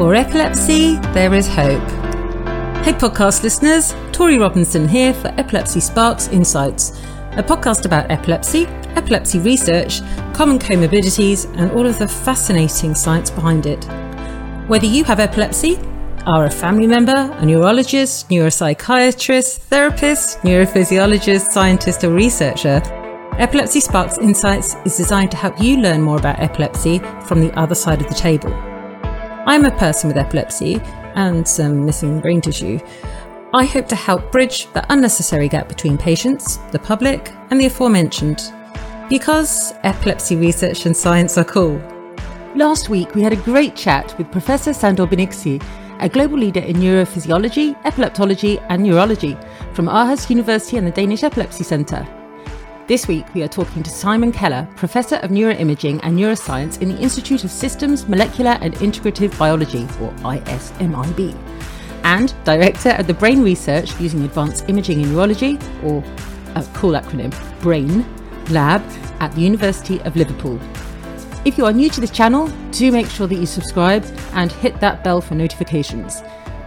For epilepsy, there is hope. Hey, podcast listeners, Tori Robinson here for Epilepsy Sparks Insights, a podcast about epilepsy, epilepsy research, common comorbidities, and all of the fascinating science behind it. Whether you have epilepsy, are a family member, a neurologist, neuropsychiatrist, therapist, neurophysiologist, scientist, or researcher, Epilepsy Sparks Insights is designed to help you learn more about epilepsy from the other side of the table. I'm a person with epilepsy and some missing brain tissue. I hope to help bridge the unnecessary gap between patients, the public, and the aforementioned. Because epilepsy research and science are cool. Last week, we had a great chat with Professor Sandor Beniczky, a global leader in neurophysiology, epileptology, and neurology from Aarhus University and the Danish Epilepsy Centre. This week, we are talking to Simon Keller, Professor of Neuroimaging and Neuroscience in the Institute of Systems, Molecular and Integrative Biology, or ISMIB, and Director of the Brain Research using Advanced Imaging in Neurology, or uh, a cool acronym, BRAIN, Lab at the University of Liverpool. If you are new to this channel, do make sure that you subscribe and hit that bell for notifications.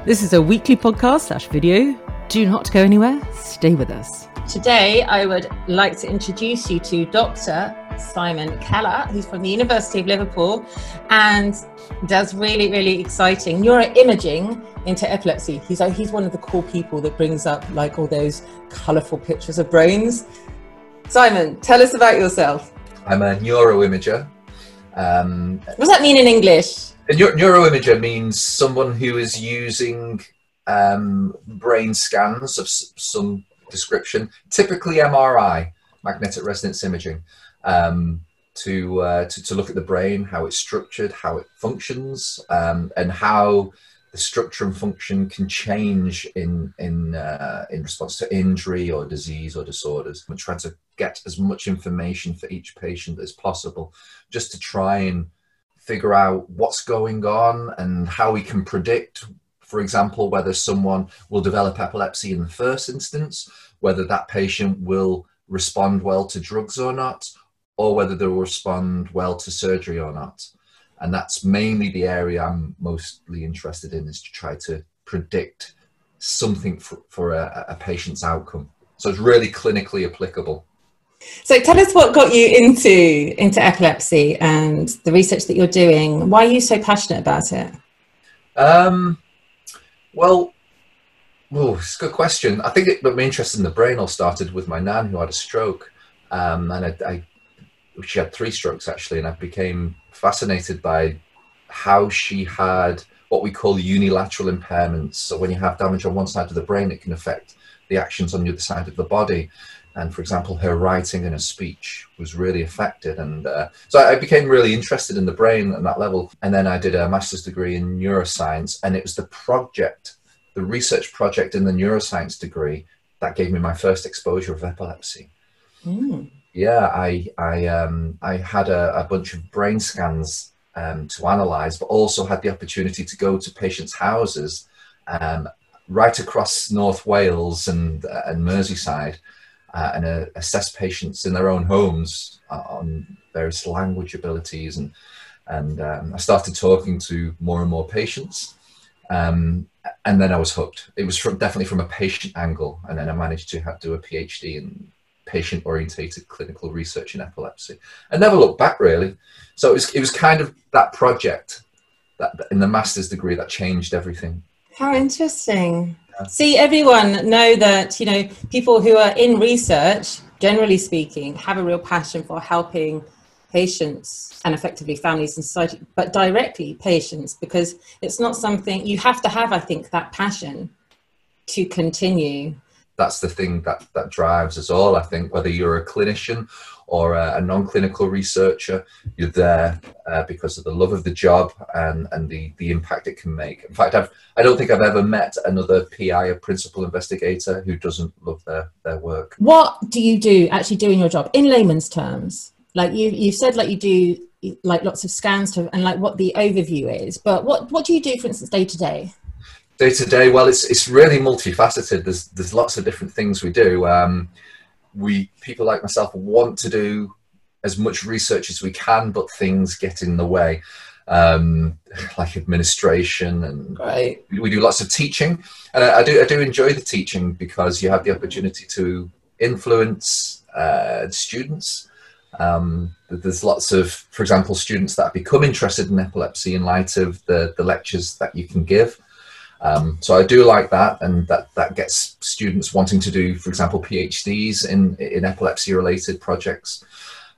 This is a weekly podcast slash video. Do not go anywhere. Stay with us. Today, I would like to introduce you to Dr. Simon Keller, who's from the University of Liverpool and does really, really exciting neuroimaging into epilepsy. He's, he's one of the cool people that brings up like all those colourful pictures of brains. Simon, tell us about yourself. I'm a neuroimager. Um, what does that mean in English? A neuroimager means someone who is using um, brain scans of some description, typically MRI, magnetic resonance imaging, um, to, uh, to, to look at the brain, how it's structured, how it functions, um, and how the structure and function can change in in uh, in response to injury or disease or disorders. We're trying to get as much information for each patient as possible, just to try and figure out what's going on and how we can predict for example, whether someone will develop epilepsy in the first instance, whether that patient will respond well to drugs or not, or whether they will respond well to surgery or not. And that's mainly the area I'm mostly interested in is to try to predict something for, for a, a patient's outcome. So it's really clinically applicable. So tell us what got you into into epilepsy and the research that you're doing. Why are you so passionate about it? Um, well, oh, it's a good question. I think it, my interest in the brain all started with my nan who had a stroke, um, and I, I, she had three strokes actually, and I became fascinated by how she had what we call unilateral impairments. So when you have damage on one side of the brain, it can affect the actions on the other side of the body. And for example, her writing and her speech was really affected. And uh, so I became really interested in the brain at that level. And then I did a master's degree in neuroscience, and it was the project, the research project in the neuroscience degree that gave me my first exposure of epilepsy. Mm. Yeah, I I um, I had a, a, bunch of brain scans um, to analyze, but also had the opportunity to go to patients' houses um, right across North Wales and uh, and Merseyside uh, and uh, assess patients in their own homes uh, on various language abilities. And, and um, I started talking to more and more patients. Um, and then I was hooked. It was from, definitely from a patient angle. And then I managed to have, do a PhD in patient orientated clinical research in epilepsy. I never looked back really. So it was, it was kind of that project that in the master's degree that changed everything. How interesting. See, everyone know that, you know, people who are in research, generally speaking, have a real passion for helping patients and effectively families and society, but directly patients, because it's not something you have to have, I think, that passion to continue. That's the thing that, that drives us all, I think, whether you're a clinician or a, a non-clinical researcher, you're there uh, because of the love of the job and, and the, the impact it can make. In fact, I've, I don't think I've ever met another PI, a principal investigator, who doesn't love their, their work. What do you do actually doing your job in layman's terms? Like you, you said, like you do like lots of scans to, and like what the overview is, but what, what do you do, for instance, day to day? Day to day, well, it's, it's really multifaceted. There's, there's lots of different things we do. Um, we people like myself want to do as much research as we can, but things get in the way. um, like administration, and Right. we do lots of teaching. And I, I do I do enjoy the teaching because you have the opportunity to influence uh, students. Um, there's lots of, for example, students that become interested in epilepsy in light of the, the lectures that you can give. Um, so I do like that, and that, that gets students wanting to do, for example, PhDs in, in epilepsy related projects.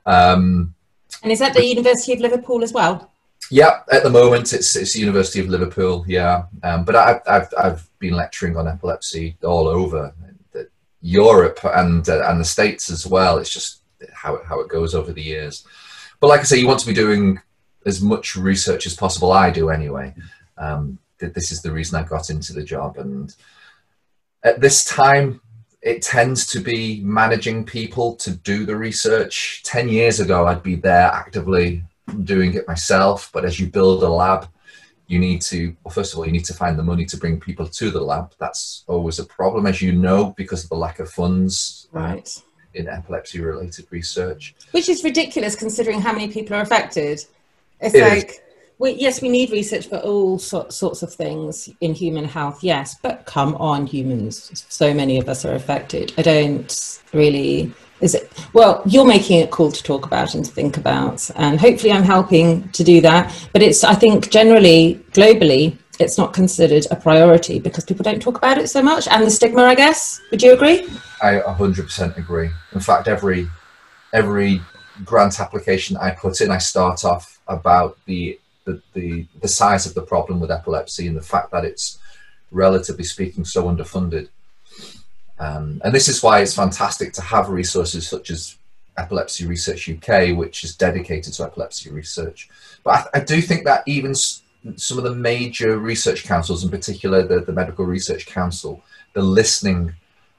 Um, And is that the University of Liverpool as well? yeah, at the moment it's it's the University of Liverpool. Yeah, um, but I, I've I've been lecturing on epilepsy all over Europe and uh, and the States as well. It's just how it, how it goes over the years. But like I say, you want to be doing as much research as possible. I do anyway. Um, th- this is the reason I got into the job, and at this time, it tends to be managing people to do the research. Ten years ago, I'd be there actively doing it myself. But as you build a lab, you need to, well, first of all, you need to find the money to bring people to the lab. That's always a problem, as you know, because of the lack of funds uh, Right. in epilepsy related research. Which is ridiculous considering how many people are affected. It's It is. We, yes, we need research for all sort, sorts of things in human health, yes, but come on, humans. So many of us are affected. I don't really. Is it well? You're making it cool to talk about and to think about, and hopefully, I'm helping to do that. But it's, I think, generally, globally, it's not considered a priority because people don't talk about it so much, and the stigma, I guess. Would you agree? I 100% agree. In fact, every every grant application I put in, I start off about the the, the, the size of the problem with epilepsy and the fact that it's relatively speaking so underfunded. Um, and this is why it's fantastic to have resources such as Epilepsy Research UK, which is dedicated to epilepsy research. But I, I do think that even some of the major research councils, in particular the, the Medical Research Council, they're listening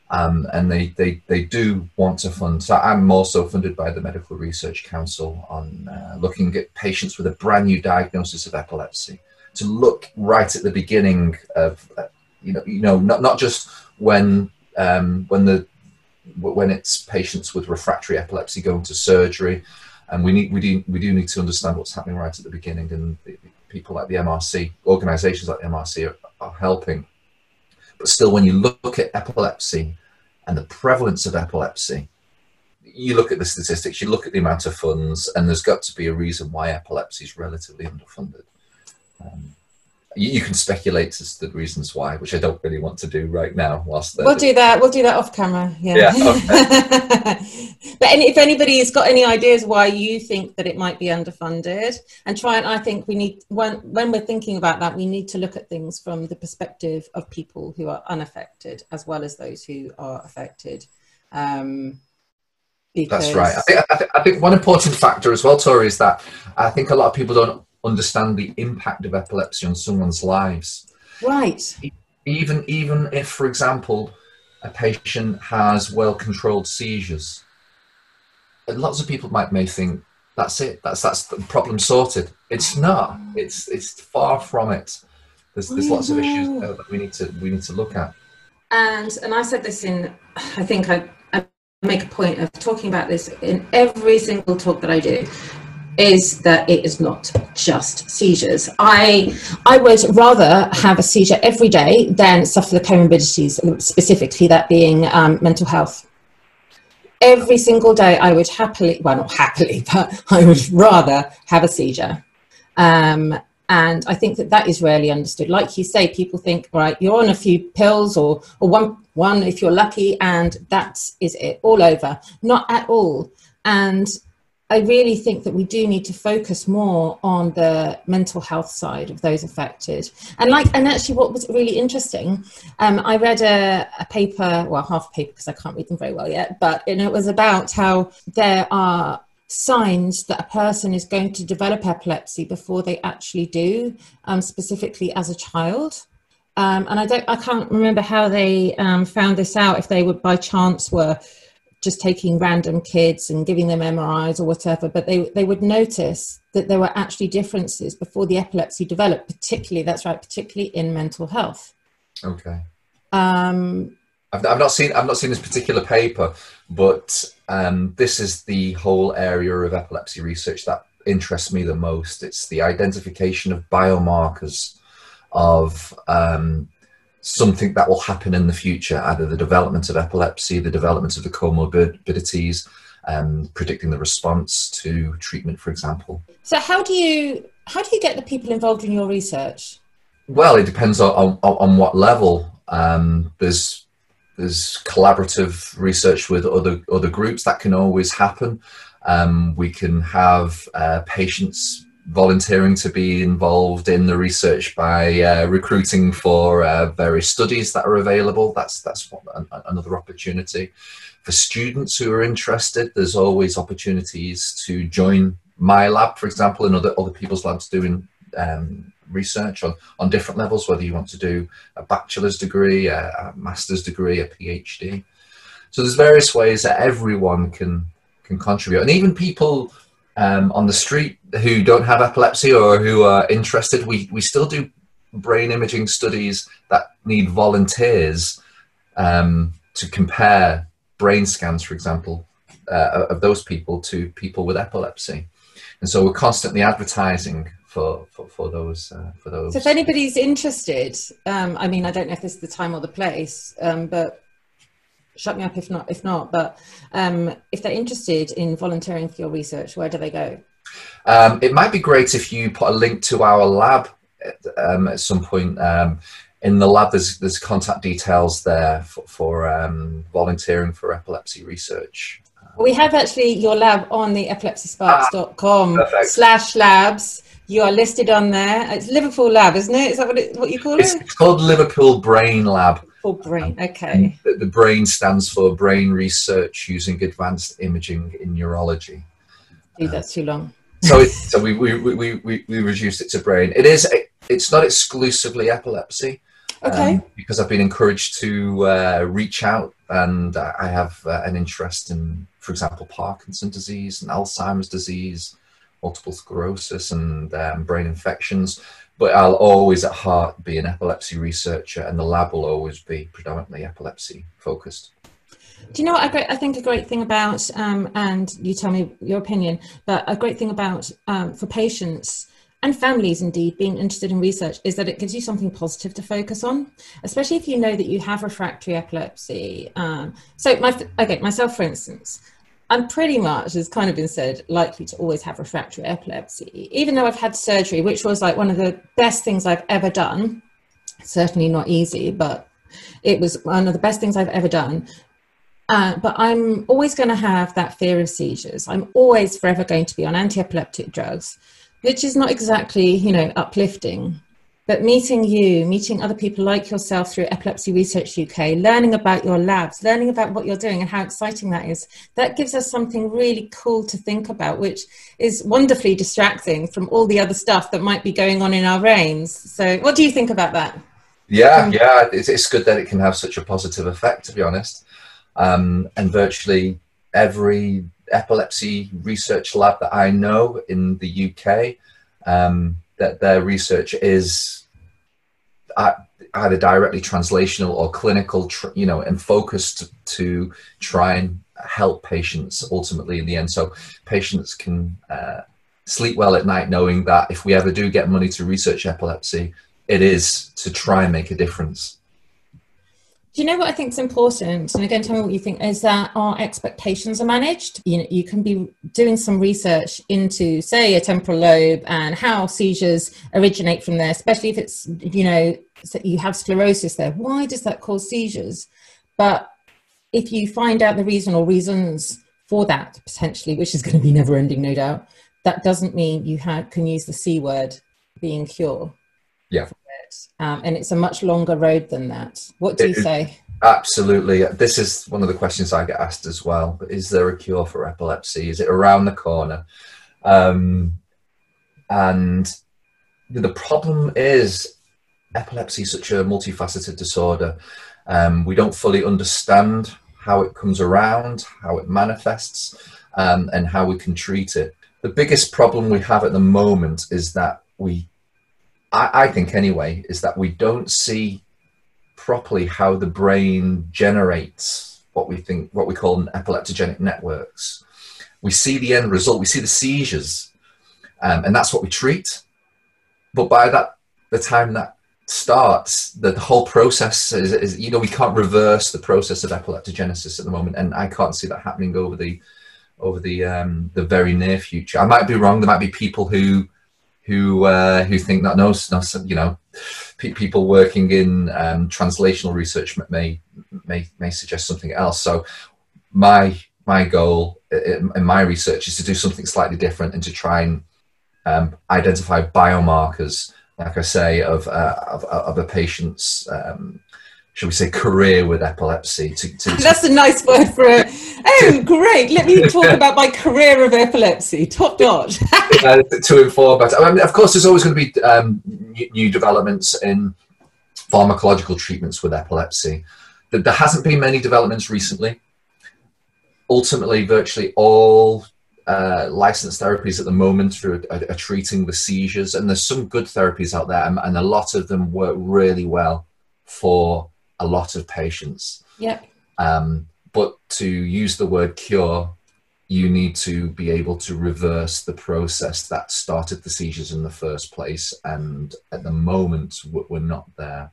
um, and they, they, they do want to fund. So I'm also funded by the Medical Research Council on uh, looking at patients with a brand new diagnosis of epilepsy to look right at the beginning of, uh, you know, you know, not, not just when um, when the when it's patients with refractory epilepsy going to surgery, and we need we do we do need to understand what's happening right at the beginning, and people like the MRC, organisations like the MRC are, are helping. But still, when you look at epilepsy and the prevalence of epilepsy, you look at the statistics, you look at the amount of funds, and there's got to be a reason why epilepsy is relatively underfunded. Um, you, you can speculate as to the reasons why, which I don't really want to do right now. Whilst We'll do that. We'll do that off camera. Yeah. Yeah, but any, if anybody has got any ideas why you think that it might be underfunded, and try and I think we need when when we're thinking about that, we need to look at things from the perspective of people who are unaffected as well as those who are affected. Um, because That's right. I think, I, think, I think one important factor as well, Tori, is that I think a lot of people don't understand the impact of epilepsy on someone's lives. right. Even even if, for example, a patient has well-controlled seizures, lots of people might may think that's it. That's that's the problem sorted. It's not. It's it's far from it. There's there's lots of issues there that we need to we need to look at. And and I said this in I think I, I make a point of talking about this in every single talk that I do is that it is not just seizures. I I would rather have a seizure every day than suffer the comorbidities, specifically that being um, mental health. Every single day, I would happily, well, not happily, but I would rather have a seizure. Um, and I think that that is rarely understood. Like you say, people think, right, you're on a few pills or, or one, one if you're lucky, and that is it, all over. Not at all. And I really think that we do need to focus more on the mental health side of those affected. And like, and actually, what was really interesting, um, I read a, a paper, well, half a paper because I can't read them very well yet, but and it was about how there are signs that a person is going to develop epilepsy before they actually do, um, specifically as a child. Um, and I don't, I can't remember how they um, found this out. If they would by chance were just taking random kids and giving them MRIs or whatever, but they they would notice that there were actually differences before the epilepsy developed. Particularly, that's right, particularly in mental health. Okay. Um, I've, I've not seen I've not seen this particular paper, but um, this is the whole area of epilepsy research that interests me the most. It's the identification of biomarkers of um, something that will happen in the future, either the development of epilepsy, the development of the comorbidities, um, predicting the response to treatment, for example. So, how do you how do you get the people involved in your research? Well, it depends on on, on what level. Um, there's there's collaborative research with other other groups that can always happen. Um, we can have uh, patients volunteering to be involved in the research by uh, recruiting for uh, various studies that are available. That's that's another opportunity. For students who are interested, there's always opportunities to join my lab, for example, and other other people's labs doing um, research on on different levels. Whether you want to do a bachelor's degree, a, a master's degree, a PhD. So there's various ways that everyone can can contribute, and even people um, on the street who don't have epilepsy or who are interested, we, we still do brain imaging studies that need volunteers um, to compare brain scans, for example, uh, of those people to people with epilepsy. And so we're constantly advertising for, for, for those uh, for those. So if anybody's interested, um, I mean, I don't know if this is the time or the place, um, but shut me up if not if not but um, if they're interested in volunteering for your research where do they go um, it might be great if you put a link to our lab um, at some point um, in the lab there's there's contact details there for, for um, volunteering for epilepsy research we have actually your lab on the epilepsysparks.com ah, slash labs you are listed on there. It's Liverpool Lab, isn't it? Is that what, it, what you call it's, it? It's called Liverpool Brain Lab. Brain, okay. The, the, brain stands for Brain Research Using Advanced Imaging in Neurology. Dude, that's too long. so, it, so we, we, we, we, we reduced it to brain. It is. It's not exclusively epilepsy. Okay. Um, because I've been encouraged to uh, reach out, and I have uh, an interest in, for example, Parkinson disease and Alzheimer's disease, multiple sclerosis, and um, brain infections but I'll always at heart be an epilepsy researcher, and the lab will always be predominantly epilepsy focused. Do you know what I, think a great thing about, um, and you tell me your opinion, but a great thing about um, for patients and families indeed being interested in research is that it gives you something positive to focus on, especially if you know that you have refractory epilepsy. Um, so, my, okay, myself for instance, I'm pretty much, as kind of been said, likely to always have refractory epilepsy, even though I've had surgery, which was like one of the best things I've ever done. Certainly not easy, but it was one of the best things I've ever done. Uh, but I'm always going to have that fear of seizures. I'm always forever going to be on anti epileptic drugs, which is not exactly, you know, uplifting. But meeting you, meeting other people like yourself through Epilepsy Research UK, learning about your labs, learning about what you're doing and how exciting that is, that gives us something really cool to think about, which is wonderfully distracting from all the other stuff that might be going on in our brains. So, what do you think about that? Yeah, um, yeah, it's, it's good that it can have such a positive effect, to be honest. Um, and virtually every epilepsy research lab that I know in the UK, um, that their research is either directly translational or clinical, you know, and focused to try and help patients ultimately in the end. So patients can uh, sleep well at night knowing that if we ever do get money to research epilepsy, it is to try and make a difference. Do you know what I think is important? And again, tell me what you think is that our expectations are managed. You know, you can be doing some research into, say, a temporal lobe and how seizures originate from there, especially if it's, you know, you have sclerosis there. Why does that cause seizures? But if you find out the reason or reasons for that potentially, which is going to be never ending, no doubt, that doesn't mean you can use the C word being cure. Yeah um, and it's a much longer road than that. What do it, you say? Absolutely. This is one of the questions I get asked as well. Is there a cure for epilepsy? Is it around the corner? Um, and the problem is epilepsy is such a multifaceted disorder. Um, we don't fully understand how it comes around, how it manifests, um, and how we can treat it. The biggest problem we have at the moment is that we I, I think anyway, is that we don't see properly how the brain generates what we think, what we call an epileptogenic networks. We see the end result, we see the seizures, um, and that's what we treat. But by that, the time that starts, the, the whole process is, is, you know, we can't reverse the process of epileptogenesis at the moment, and I can't see that happening over the over the um, the very near future. I might be wrong. There might be people who who uh, who think that no, you know, pe- people working in um, translational research may may may suggest something else. So my my goal in, in my research is to do something slightly different and to try and um, identify biomarkers, like I say, of uh, of, of, a patient's um, shall we say, career with epilepsy. To, to, That's a nice word for it. Oh, great. Let me talk about my career of epilepsy. Top notch. uh, to inform about I mean, of course, there's always going to be um, new developments in pharmacological treatments with epilepsy. There hasn't been many developments recently. Ultimately, virtually all uh, licensed therapies at the moment are, are, are, treating the seizures, and there's some good therapies out there, and, and a lot of them work really well for a lot of patients. Yep. Um, but to use the word cure, you need to be able to reverse the process that started the seizures in the first place. And at the moment, we're not there.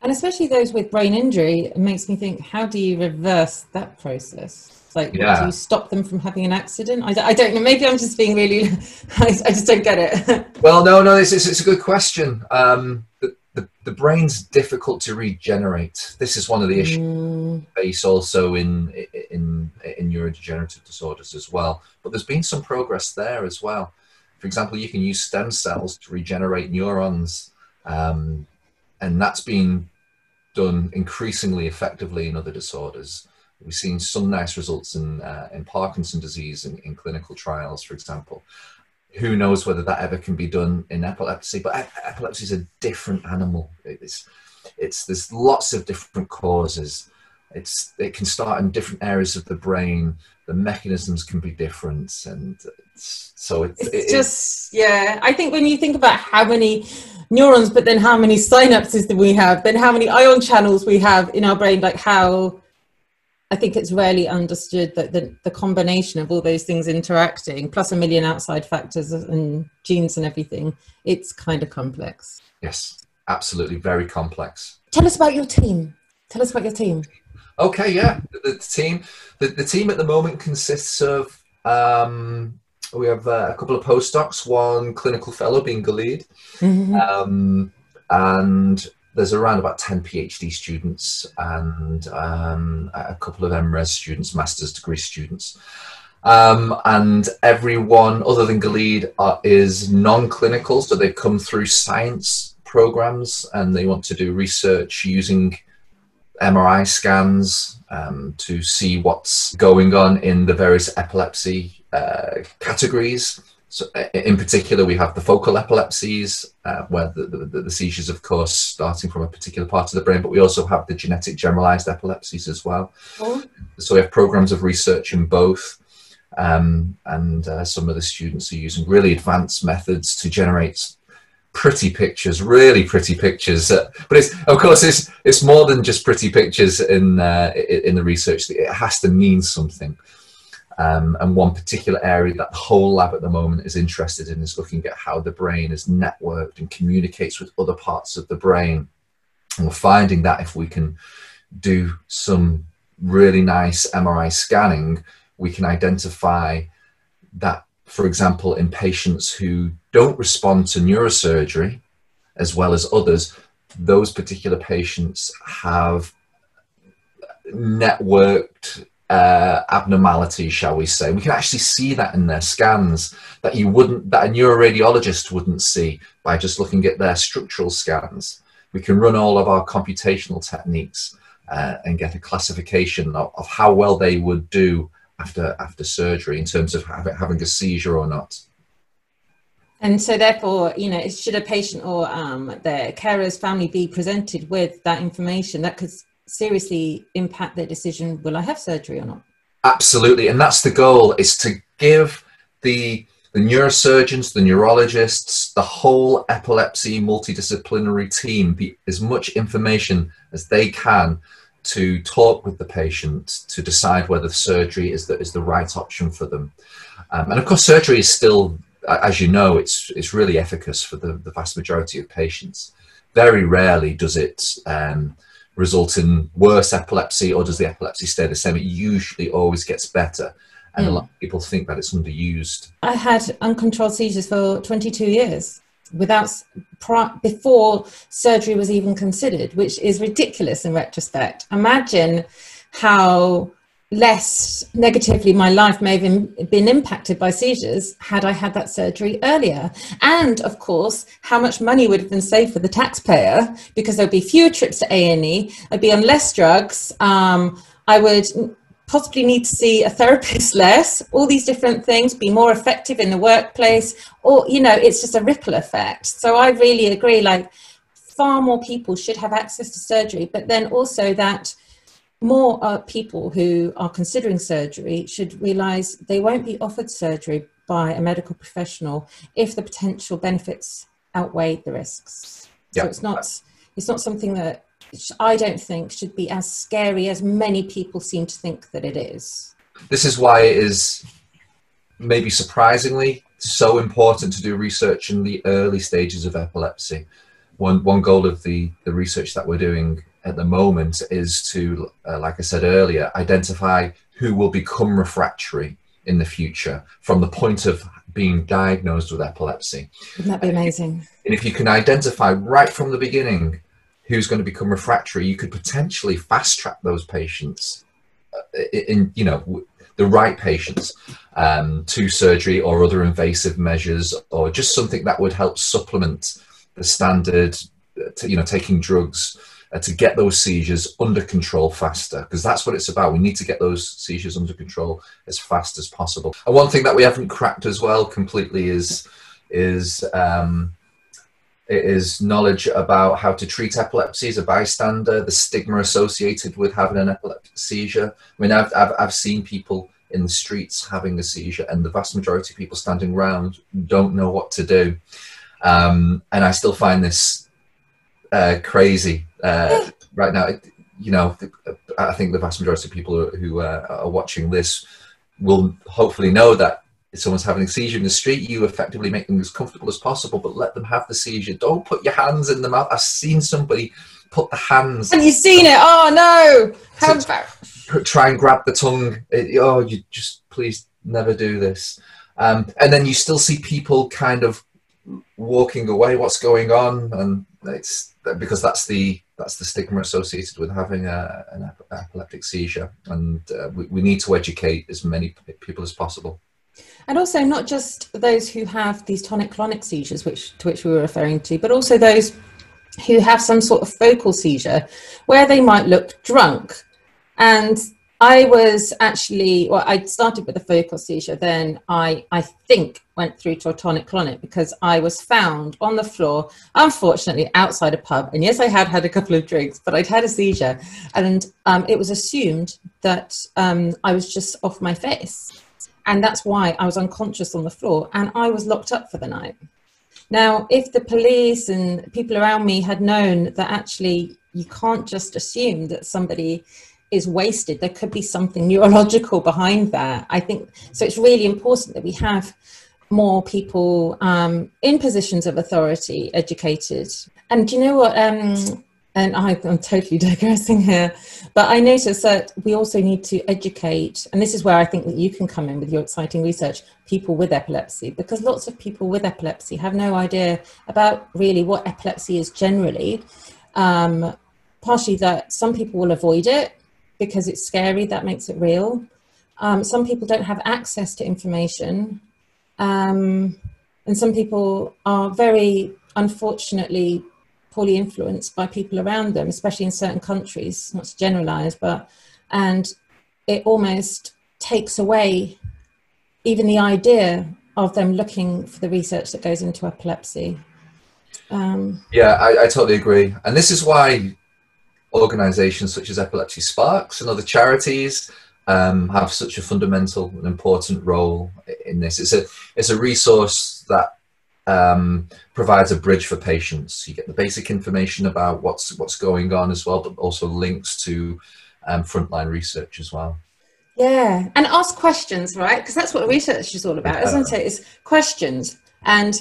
And especially those with brain injury, it makes me think how do you reverse that process? Like, yeah. do you stop them from having an accident? I, I don't know. Maybe I'm just being really, I, I just don't get it. well, no, no, it's, it's, it's a good question. Um, the, brain's difficult to regenerate. This is one of the issues mm. face also in, in in neurodegenerative disorders as well. But there's been some progress there as well. For example, you can use stem cells to regenerate neurons, um, and that's been done increasingly effectively in other disorders. We've seen some nice results in uh, in Parkinson disease in, in clinical trials, for example who knows whether that ever can be done in epilepsy but epilepsy is a different animal. It's it's there's lots of different causes. It's it can start in different areas of the brain. The mechanisms can be different and it's, so it's, it's it, just yeah i think when you think about how many neurons but then how many synapses do we have then how many ion channels we have in our brain like how I think it's rarely understood that the, the combination of all those things interacting, plus a million outside factors and genes and everything, it's kind of complex. Yes, absolutely, very complex. Tell us about your team. Tell us about your team. Okay, yeah, the, the team. The, the team at the moment consists of um, we have uh, a couple of postdocs, one clinical fellow being Galid, mm-hmm. um, and there's around about 10 PhD students and um, a couple of MRes students, master's degree students. Um, and everyone other than Galid uh, is non-clinical, so they've come through science programs and they want to do research using MRI scans um, to see what's going on in the various epilepsy uh, categories. So in particular, we have the focal epilepsies, uh, where the, the, the, seizures, of course, starting from a particular part of the brain, but we also have the genetic generalized epilepsies as well. Oh. So we have programs of research in both. Um, and uh, some of the students are using really advanced methods to generate pretty pictures, really pretty pictures. Uh, but it's, of course, it's, it's more than just pretty pictures in, uh, in the research. It has to mean something. Um, and one particular area that the whole lab at the moment is interested in is looking at how the brain is networked and communicates with other parts of the brain. And we're finding that if we can do some really nice MRI scanning, we can identify that, for example, in patients who don't respond to neurosurgery, as well as others, those particular patients have networked uh, abnormalities, shall we say. We can actually see that in their scans that you wouldn't, that a neuroradiologist wouldn't see by just looking at their structural scans. We can run all of our computational techniques uh, and get a classification of, of, how well they would do after after surgery in terms of having a seizure or not. And so, therefore, you know, should a patient or um, their carer's family be presented with that information, that could seriously impact their decision will I have surgery or not? Absolutely. And that's the goal is to give the the neurosurgeons, the neurologists, the whole epilepsy multidisciplinary team be, as much information as they can to talk with the patient to decide whether surgery is the, is the right option for them. Um, and of course, surgery is still as you know, it's it's really efficacious for the, the vast majority of patients. Very rarely does it um, result in worse epilepsy or does the epilepsy stay the same. It usually always gets better. And mm. a hmm. lot of people think that it's underused. I had uncontrolled seizures for 22 years without before surgery was even considered, which is ridiculous in retrospect. Imagine how less negatively my life may have been impacted by seizures had I had that surgery earlier. And of course, how much money would have been saved for the taxpayer because there'd be fewer trips to A&E, I'd be on less drugs, um, I would possibly need to see a therapist less, all these different things, be more effective in the workplace, or, you know, it's just a ripple effect. So I really agree, like, far more people should have access to surgery, but then also that more uh, people who are considering surgery should realize they won't be offered surgery by a medical professional if the potential benefits outweigh the risks. Yeah. So it's not it's not something that I don't think should be as scary as many people seem to think that it is. This is why it is maybe surprisingly so important to do research in the early stages of epilepsy. One one goal of the the research that we're doing at the moment is to, uh, like I said earlier, identify who will become refractory in the future from the point of being diagnosed with epilepsy. Wouldn't that be amazing? And if you can identify right from the beginning who's going to become refractory, you could potentially fast track those patients uh, in, you know, the right patients um, to surgery or other invasive measures or just something that would help supplement the standard, uh, to, you know, taking drugs uh, to get those seizures under control faster because that's what it's about. We need to get those seizures under control as fast as possible. And one thing that we haven't cracked as well completely is is um, is knowledge about how to treat epilepsy as a bystander, the stigma associated with having an epileptic seizure. I mean, I've, I've, I've seen people in the streets having a seizure, and the vast majority of people standing around don't know what to do. Um, and I still find this uh, crazy uh, right now. You know, I think the vast majority of people who uh, are watching this will hopefully know that if someone's having a seizure in the street, you effectively make them as comfortable as possible, but let them have the seizure. Don't put your hands in the mouth. I've seen somebody put the hands. Have you seen it? Oh no! How about? Try and grab the tongue. It, oh, you just please never do this. Um, and then you still see people kind of walking away. What's going on? And it's because that's the that's the stigma associated with having a, an epileptic seizure, and uh, we, we need to educate as many people as possible. And also not just those who have these tonic-clonic seizures, which to which we were referring to, but also those who have some sort of focal seizure, where they might look drunk, and I was actually, well, I started with a focal seizure, then I, I think went through to a tonic clonic because I was found on the floor, unfortunately, outside a pub. And yes, I had had a couple of drinks, but I'd had a seizure. And um, it was assumed that um, I was just off my face. And that's why I was unconscious on the floor and I was locked up for the night. Now, if the police and people around me had known that actually you can't just assume that somebody is wasted. There could be something neurological behind that. I think so. It's really important that we have more people um, in positions of authority educated. And do you know what? Um, and I, am totally digressing here, but I notice that we also need to educate, and this is where I think that you can come in with your exciting research, people with epilepsy, because lots of people with epilepsy have no idea about really what epilepsy is generally. Um, partially that some people will avoid it because it's scary, that makes it real. Um, some people don't have access to information. Um, and some people are very unfortunately poorly influenced by people around them, especially in certain countries, not to generalize, but, and it almost takes away even the idea of them looking for the research that goes into epilepsy. Um, yeah, I, I totally agree. And this is why organisations such as Epilepsy Sparks and other charities um, have such a fundamental and important role in this. It's a it's a resource that um, provides a bridge for patients. You get the basic information about what's what's going on as well, but also links to um, frontline research as well. Yeah, and ask questions, right? Because that's what research is all about, yeah. isn't it? It's questions. And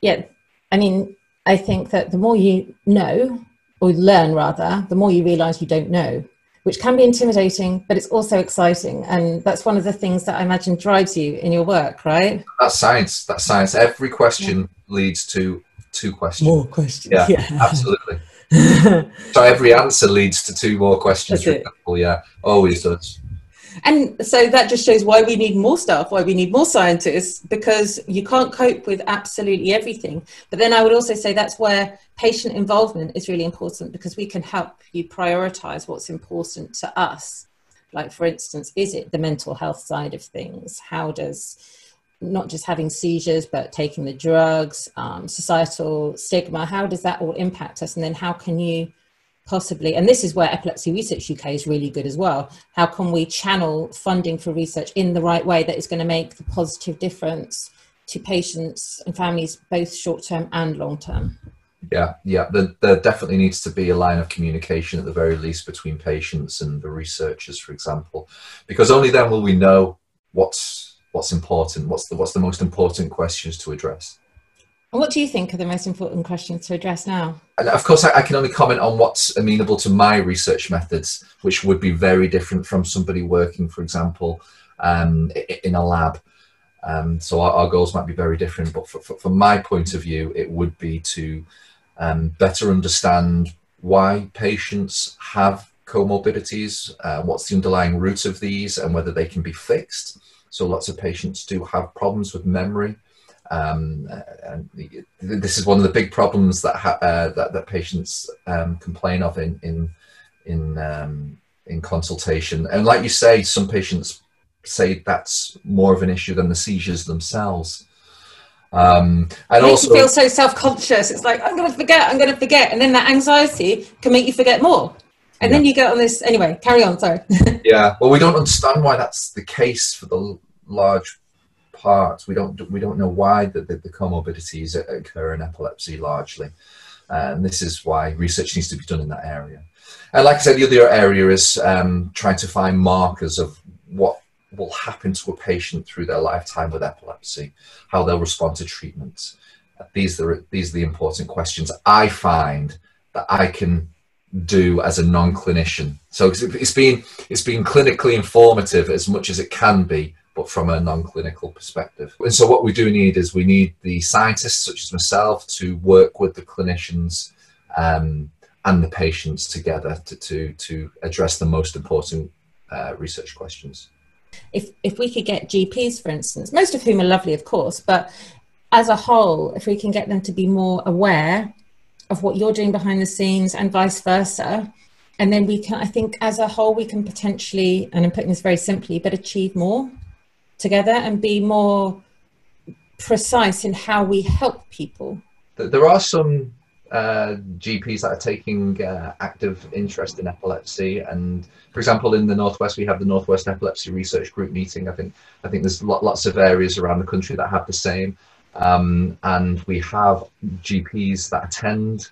yeah, I mean, I think that the more you know, or learn rather, the more you realize you don't know, which can be intimidating, but it's also exciting. And that's one of the things that I imagine drives you in your work, right? That's science. That's science. Every question yeah. leads to two questions. More questions. Yeah, yeah. absolutely. so every answer leads to two more questions. Yeah, always does. And so that just shows why we need more staff, why we need more scientists, because you can't cope with absolutely everything. But then I would also say that's where patient involvement is really important because we can help you prioritize what's important to us. Like, for instance, is it the mental health side of things? How does not just having seizures, but taking the drugs, um, societal stigma, how does that all impact us? And then how can you possibly, and this is where Epilepsy Research UK is really good as well, how can we channel funding for research in the right way that is going to make the positive difference to patients and families, both short term and long term? Yeah, yeah, there, there, definitely needs to be a line of communication at the very least between patients and the researchers, for example, because only then will we know what's what's important what's the what's the most important questions to address what do you think are the most important questions to address now and of course I, I, can only comment on what's amenable to my research methods which would be very different from somebody working for example um, in a lab um, so our, our, goals might be very different but for, for, from my point of view it would be to um, better understand why patients have comorbidities uh, what's the underlying root of these and whether they can be fixed so lots of patients do have problems with memory. Um, and this is one of the big problems that uh, that, that, patients um, complain of in in in um, in consultation. And like you say, some patients say that's more of an issue than the seizures themselves. Um, and it also you feel so self-conscious. It's like I'm going to forget, I'm going to forget, and then that anxiety can make you forget more. And yeah. then you get on this anyway. Carry on. Sorry. yeah. Well, we don't understand why that's the case for the large part. We don't we don't know why the, the, the comorbidities occur in epilepsy largely, and this is why research needs to be done in that area. And like I said, the other area is um, trying to find markers of what will happen to a patient through their lifetime with epilepsy, how they'll respond to treatment. These are these are the important questions I find that I can do as a non-clinician. So it's been it's been clinically informative as much as it can be, but from a non-clinical perspective. And so what we do need is we need the scientists such as myself to work with the clinicians um, and the patients together to to, to address the most important uh, research questions. If if we could get GPs, for instance, most of whom are lovely, of course, but as a whole, if we can get them to be more aware of what you're doing behind the scenes and vice versa and then we can i think as a whole we can potentially and i'm putting this very simply but achieve more together and be more precise in how we help people there are some uh, GPs that are taking uh, active interest in epilepsy, and for example, in the northwest, we have the Northwest Epilepsy Research Group meeting. I think I think there's lots of areas around the country that have the same. Um, and we have GPs that attend,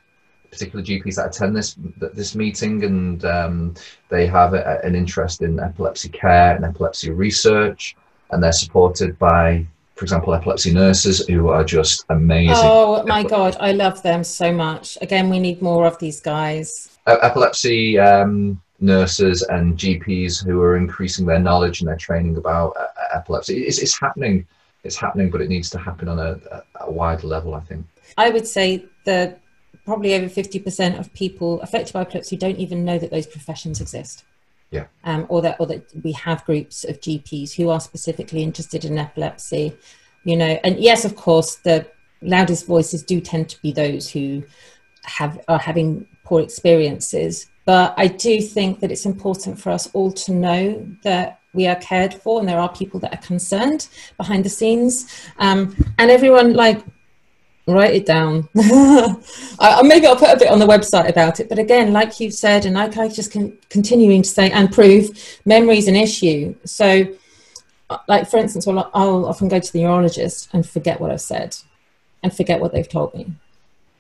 particular GPs that attend this this meeting, and um, they have a, an interest in epilepsy care and epilepsy research, and they're supported by, for example, epilepsy nurses who are just amazing. Oh my god, I love them so much. Again, we need more of these guys. epilepsy. Um, nurses and GPs who are increasing their knowledge and their training about uh, epilepsy. It's, it's happening it's happening, but it needs to happen on a, a, a wider level, I think. I would say that probably over 50% of people affected by epilepsy don't even know that those professions exist. Yeah. Um, or that or that we have groups of GPs who are specifically interested in epilepsy, you know. And yes, of course, the loudest voices do tend to be those who have are having poor experiences. But I do think that it's important for us all to know that we are cared for and there are people that are concerned behind the scenes um, and everyone like write it down. I, maybe i'll put a bit on the website about it but again like you've said and like i just can continuing to say and prove memory is an issue. So like for instance well, i'll often go to the neurologist and forget what i've said and forget what they've told me.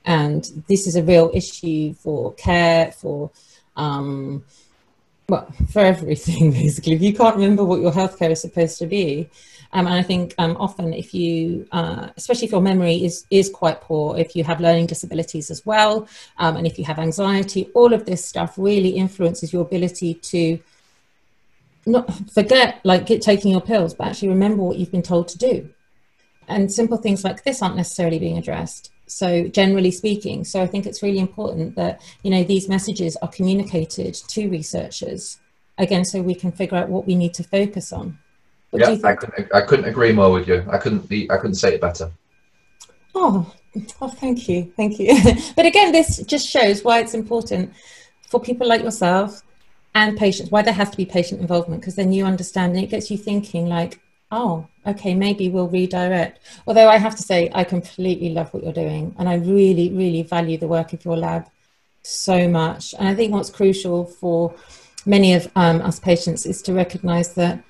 And this is a real issue for care for um, well, for everything basically. If you can't remember what your healthcare is supposed to be, um, and I think um, often if you, uh, especially if your memory is is quite poor, if you have learning disabilities as well, um, and if you have anxiety, all of this stuff really influences your ability to not forget like get, taking your pills, but actually remember what you've been told to do. And simple things like this aren't necessarily being addressed. So generally speaking, so I think it's really important that you know these messages are communicated to researchers again, so we can figure out what we need to focus on. What yeah, I couldn't, I couldn't agree more with you. I couldn't be, I couldn't say it better. Oh, oh, thank you, thank you. but again, this just shows why it's important for people like yourself and patients, why there has to be patient involvement, because then you understand and it gets you thinking like, oh, okay, maybe we'll redirect. Although I have to say, I completely love what you're doing, and I really, really value the work of your lab so much. And I think what's crucial for many of um, us patients is to recognize that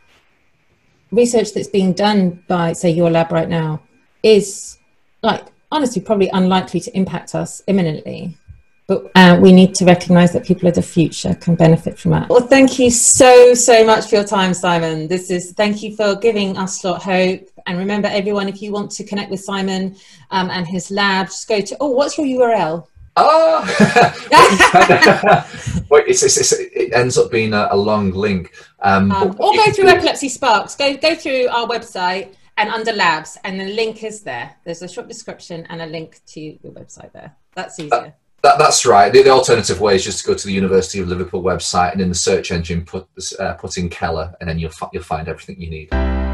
research that's being done by, say, your lab right now is like honestly probably unlikely to impact us imminently but uh, we need to recognize that people of the future can benefit from it. Well, thank you so, so much for your time, Simon. This is thank you for giving us a lot hope. And remember, everyone, if you want to connect with Simon um, and his lab, just go to, oh, what's your URL? Oh, well, it's, it's, it's, it ends up being a, a long link. Um, um, or go through Epilepsy Sparks. Go go through our website and under labs, and the link is there. There's a short description and a link to your website there. That's easier. Uh, that, that's right. The, the, alternative way is just to go to the University of Liverpool website and in the search engine put uh, put in Keller, and then you'll you'll find everything you need.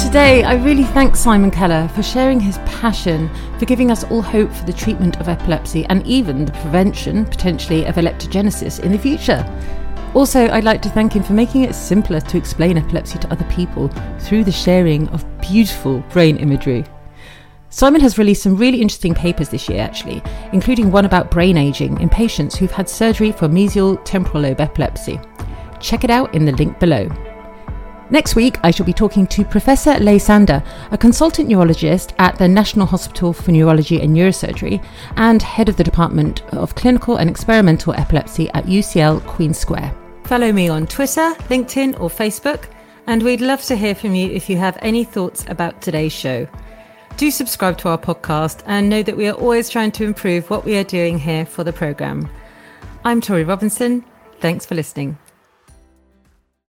Today, I really thank Simon Keller for sharing his passion for giving us all hope for the treatment of epilepsy and even the prevention, potentially, of epileptogenesis in the future. Also, I'd like to thank him for making it simpler to explain epilepsy to other people through the sharing of beautiful brain imagery. Simon has released some really interesting papers this year, actually, including one about brain aging in patients who've had surgery for mesial temporal lobe epilepsy. Check it out in the link below. Next week, I shall be talking to Professor Ley Sander, a consultant neurologist at the National Hospital for Neurology and Neurosurgery and head of the Department of Clinical and Experimental Epilepsy at UCL Queen Square. Follow me on Twitter, LinkedIn, or Facebook, and we'd love to hear from you if you have any thoughts about today's show. Do subscribe to our podcast and know that we are always trying to improve what we are doing here for the programme. I'm Torie Robinson. Thanks for listening.